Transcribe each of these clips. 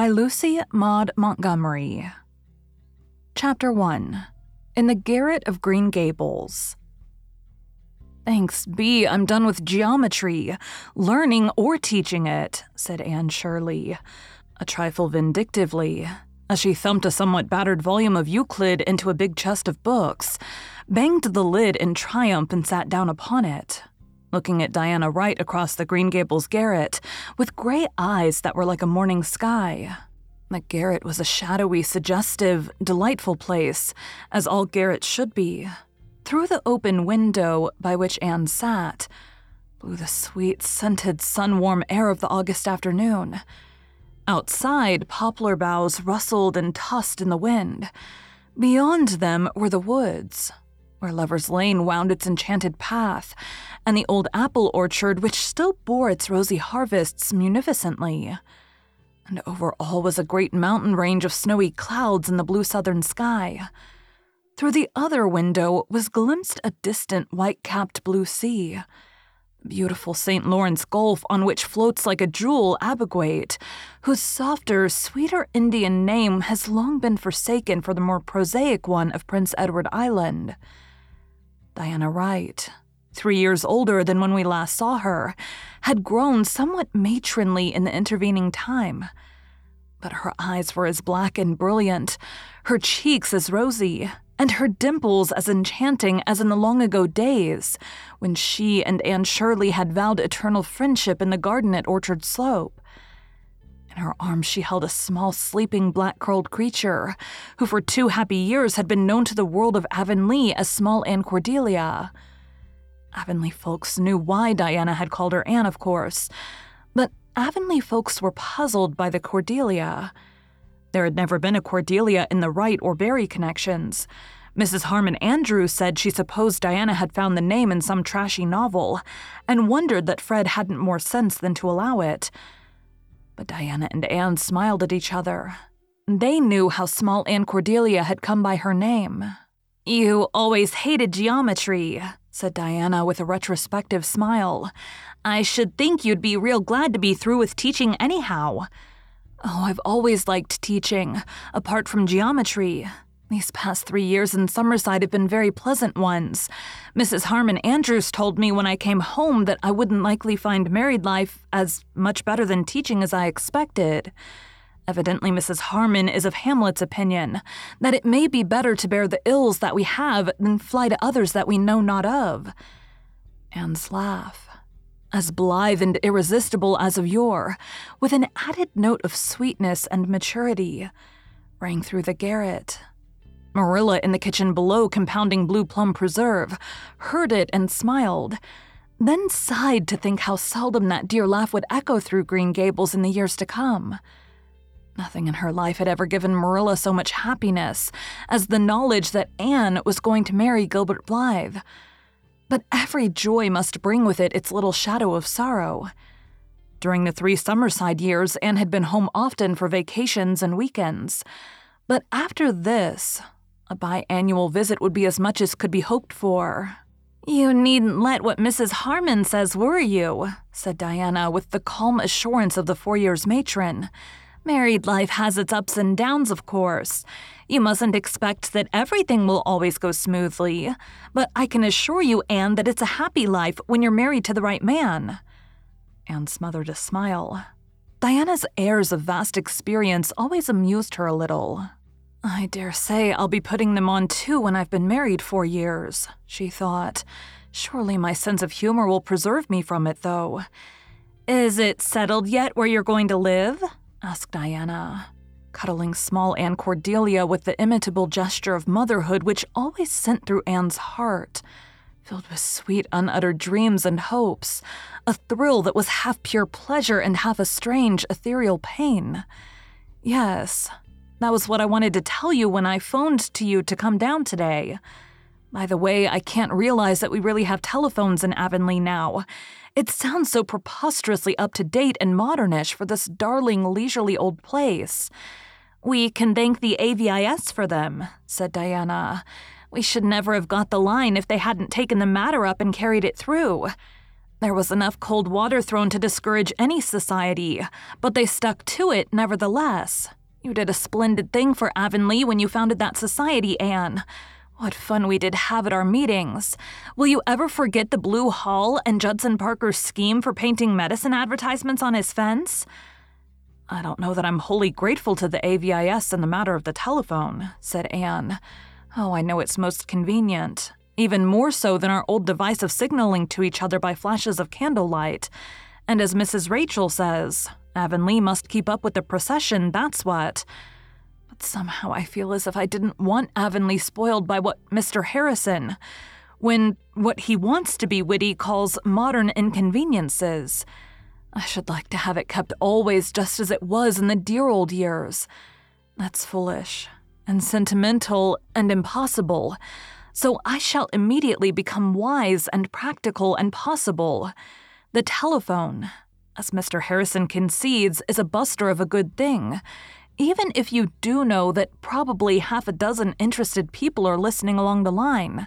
by Lucy Maud Montgomery. Chapter 1 In the Garret of Green Gables. Thanks be, I'm done with geometry, learning or teaching it, said Anne Shirley, a trifle vindictively, as she thumped a somewhat battered volume of Euclid into a big chest of books, banged the lid in triumph, and sat down upon it looking at Diana Wright across the Green Gables garret, with gray eyes that were like a morning sky. The garret was a shadowy, suggestive, delightful place, as all garrets should be. Through the open window by which Anne sat, blew the sweet, scented, sun warm air of the August afternoon. Outside, poplar boughs rustled and tossed in the wind. Beyond them were the woods, where Lover's Lane wound its enchanted path, and the old apple orchard which still bore its rosy harvests munificently. And over all was a great mountain range of snowy clouds in the blue southern sky. Through the other window was glimpsed a distant white capped blue sea. Beautiful St. Lawrence Gulf, on which floats like a jewel Abegweit, whose softer, sweeter Indian name has long been forsaken for the more prosaic one of Prince Edward Island. Diana Wright, three years older than when we last saw her, had grown somewhat matronly in the intervening time. But her eyes were as black and brilliant, her cheeks as rosy, and her dimples as enchanting as in the long ago days when she and Anne Shirley had vowed eternal friendship in the garden at Orchard Slope. In her arms, she held a small, sleeping, black curled creature, who for two happy years had been known to the world of Avonlea as Small Anne Cordelia. Avonlea folks knew why Diana had called her Anne, of course, but Avonlea folks were puzzled by the Cordelia. There had never been a Cordelia in the Wright or Barry connections. Mrs. Harmon Andrews said she supposed Diana had found the name in some trashy novel, and wondered that Fred hadn't more sense than to allow it. But Diana and Anne smiled at each other. They knew how small Anne Cordelia had come by her name. You always hated geometry, said Diana with a retrospective smile. I should think you'd be real glad to be through with teaching anyhow. Oh, I've always liked teaching, apart from geometry. These past three years in Summerside have been very pleasant ones. Mrs. Harmon Andrews told me when I came home that I wouldn't likely find married life as much better than teaching as I expected. Evidently, Mrs. Harmon is of Hamlet's opinion that it may be better to bear the ills that we have than fly to others that we know not of. Anne's laugh, as blithe and irresistible as of yore, with an added note of sweetness and maturity, rang through the garret. Marilla in the kitchen below, compounding blue plum preserve, heard it and smiled, then sighed to think how seldom that dear laugh would echo through Green Gables in the years to come. Nothing in her life had ever given Marilla so much happiness as the knowledge that Anne was going to marry Gilbert Blythe. But every joy must bring with it its little shadow of sorrow. During the three Summerside years, Anne had been home often for vacations and weekends. But after this, A biannual visit would be as much as could be hoped for. You needn't let what Mrs. Harmon says worry you, said Diana with the calm assurance of the four years matron. Married life has its ups and downs, of course. You mustn't expect that everything will always go smoothly, but I can assure you, Anne, that it's a happy life when you're married to the right man. Anne smothered a smile. Diana's airs of vast experience always amused her a little. I dare say I'll be putting them on too when I've been married four years, she thought. Surely my sense of humor will preserve me from it, though. Is it settled yet where you're going to live? asked Diana, cuddling small Anne Cordelia with the imitable gesture of motherhood which always sent through Anne's heart, filled with sweet unuttered dreams and hopes, a thrill that was half pure pleasure and half a strange, ethereal pain. Yes, that was what I wanted to tell you when I phoned to you to come down today. By the way, I can't realize that we really have telephones in Avonlea now. It sounds so preposterously up to date and modernish for this darling, leisurely old place. We can thank the AVIS for them, said Diana. We should never have got the line if they hadn't taken the matter up and carried it through. There was enough cold water thrown to discourage any society, but they stuck to it nevertheless. You did a splendid thing for Avonlea when you founded that society, Anne. What fun we did have at our meetings. Will you ever forget the Blue Hall and Judson Parker's scheme for painting medicine advertisements on his fence? I don't know that I'm wholly grateful to the AVIS in the matter of the telephone, said Anne. Oh, I know it's most convenient. Even more so than our old device of signaling to each other by flashes of candlelight. And as Mrs. Rachel says, Avonlea must keep up with the procession, that's what. But somehow I feel as if I didn't want Avonlea spoiled by what Mr. Harrison, when what he wants to be witty calls modern inconveniences. I should like to have it kept always just as it was in the dear old years. That's foolish, and sentimental, and impossible. So I shall immediately become wise and practical and possible. The telephone, as Mr. Harrison concedes, is a buster of a good thing even if you do know that probably half a dozen interested people are listening along the line.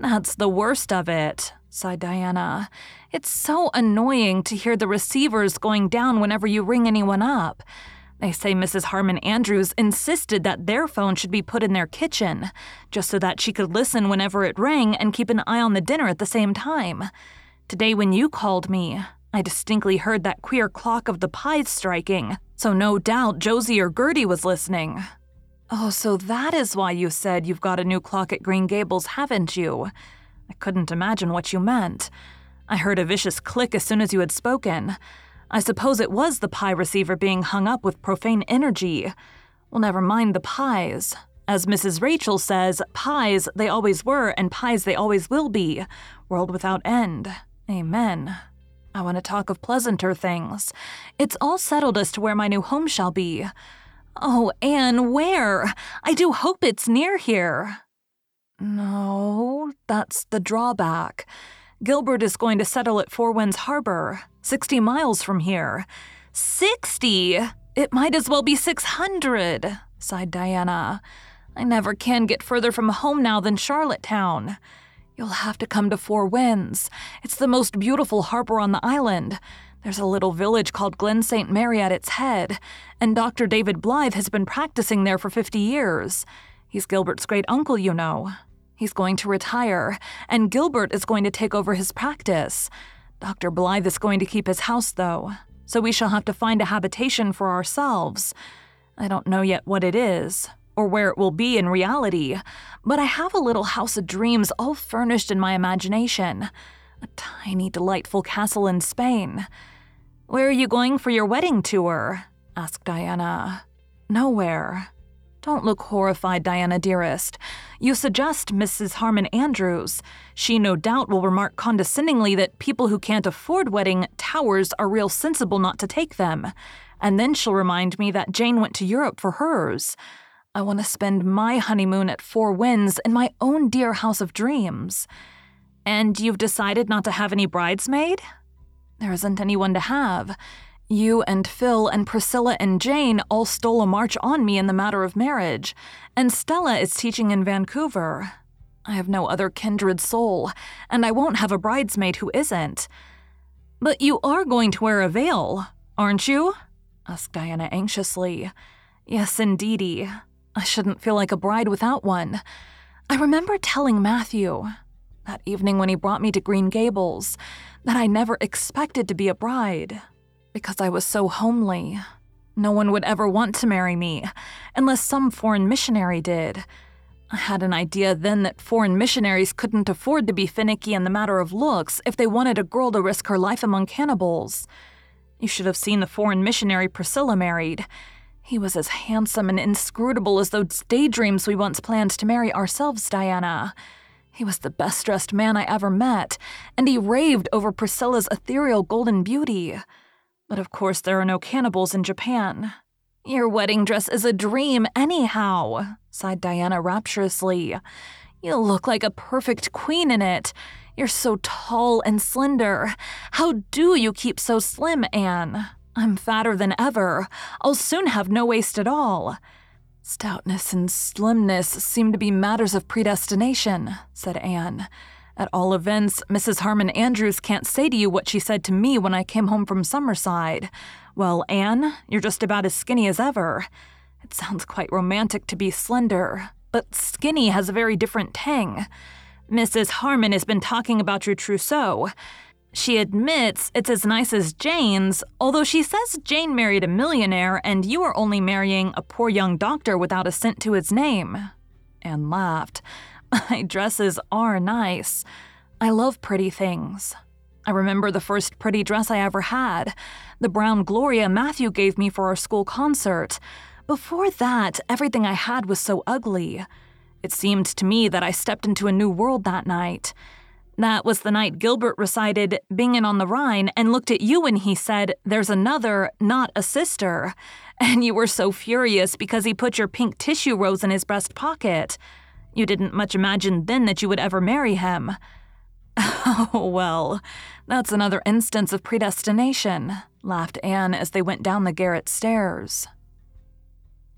That's the worst of it, sighed Diana. It's so annoying to hear the receivers going down whenever you ring anyone up. They say Mrs. Harmon Andrews insisted that their phone should be put in their kitchen, just so that she could listen whenever it rang and keep an eye on the dinner at the same time. Today, when you called me, I distinctly heard that queer clock of the Pyes striking, so no doubt Josie or Gertie was listening. Oh, so that is why you said you've got a new clock at Green Gables, haven't you? I couldn't imagine what you meant. I heard a vicious click as soon as you had spoken. I suppose it was the Pye receiver being hung up with profane energy. Well, never mind the Pyes. As Mrs. Rachel says, Pyes they always were and Pyes they always will be. World without end. Amen. I want to talk of pleasanter things. It's all settled as to where my new home shall be. Oh, Anne, where? I do hope it's near here. No, that's the drawback. Gilbert is going to settle at Four Winds Harbor, 60 miles from here. 60? It might as well be 600, sighed Diana. I never can get further from home now than Charlottetown. You'll have to come to Four Winds. It's the most beautiful harbor on the island. There's a little village called Glen St. Mary at its head, and Dr. David Blythe has been practicing there for 50 years. He's Gilbert's great uncle, you know. He's going to retire, and Gilbert is going to take over his practice. Dr. Blythe is going to keep his house, though, so we shall have to find a habitation for ourselves. I don't know yet what it is, or where it will be in reality, but I have a little house of dreams all furnished in my imagination. A tiny, delightful castle in Spain. Where are you going for your wedding tour? asked Diana. Nowhere. Don't look horrified, Diana dearest. You suggest Mrs. Harmon Andrews. She no doubt will remark condescendingly that people who can't afford wedding towers are real sensible not to take them. And then she'll remind me that Jane went to Europe for hers. I want to spend my honeymoon at Four Winds in my own dear house of dreams. And you've decided not to have any bridesmaid? There isn't anyone to have. You and Phil and Priscilla and Jane all stole a march on me in the matter of marriage, and Stella is teaching in Vancouver. I have no other kindred soul, and I won't have a bridesmaid who isn't. But you are going to wear a veil, aren't you? asked Diana anxiously. Yes, indeedy. I shouldn't feel like a bride without one. I remember telling Matthew, that evening when he brought me to Green Gables, that I never expected to be a bride, because I was so homely. No one would ever want to marry me, unless some foreign missionary did. I had an idea then that foreign missionaries couldn't afford to be finicky in the matter of looks if they wanted a girl to risk her life among cannibals. You should have seen the foreign missionary Priscilla married. He was as handsome and inscrutable as those daydreams we once planned to marry ourselves, Diana. He was the best dressed man I ever met, and he raved over Priscilla's ethereal golden beauty. But of course, there are no cannibals in Japan. Your wedding dress is a dream, anyhow, sighed Diana rapturously. You look like a perfect queen in it. You're so tall and slender. How do you keep so slim, Anne? I'm fatter than ever. I'll soon have no waist at all. Stoutness and slimness seem to be matters of predestination, said Anne. At all events, Mrs. Harmon Andrews can't say to you what she said to me when I came home from Summerside. Well, Anne, you're just about as skinny as ever. It sounds quite romantic to be slender, but skinny has a very different tang. Mrs. Harmon has been talking about your trousseau. She admits it's as nice as Jane's, although she says Jane married a millionaire and you are only marrying a poor young doctor without a cent to his name. Anne laughed. My dresses are nice. I love pretty things. I remember the first pretty dress I ever had, the brown Gloria Matthew gave me for our school concert. Before that, everything I had was so ugly. It seemed to me that I stepped into a new world that night. That was the night Gilbert recited Bingen on the Rhine and looked at you when he said, There's another, not a sister. And you were so furious because he put your pink tissue rose in his breast pocket. You didn't much imagine then that you would ever marry him. Oh, well, that's another instance of predestination, laughed Anne as they went down the garret stairs.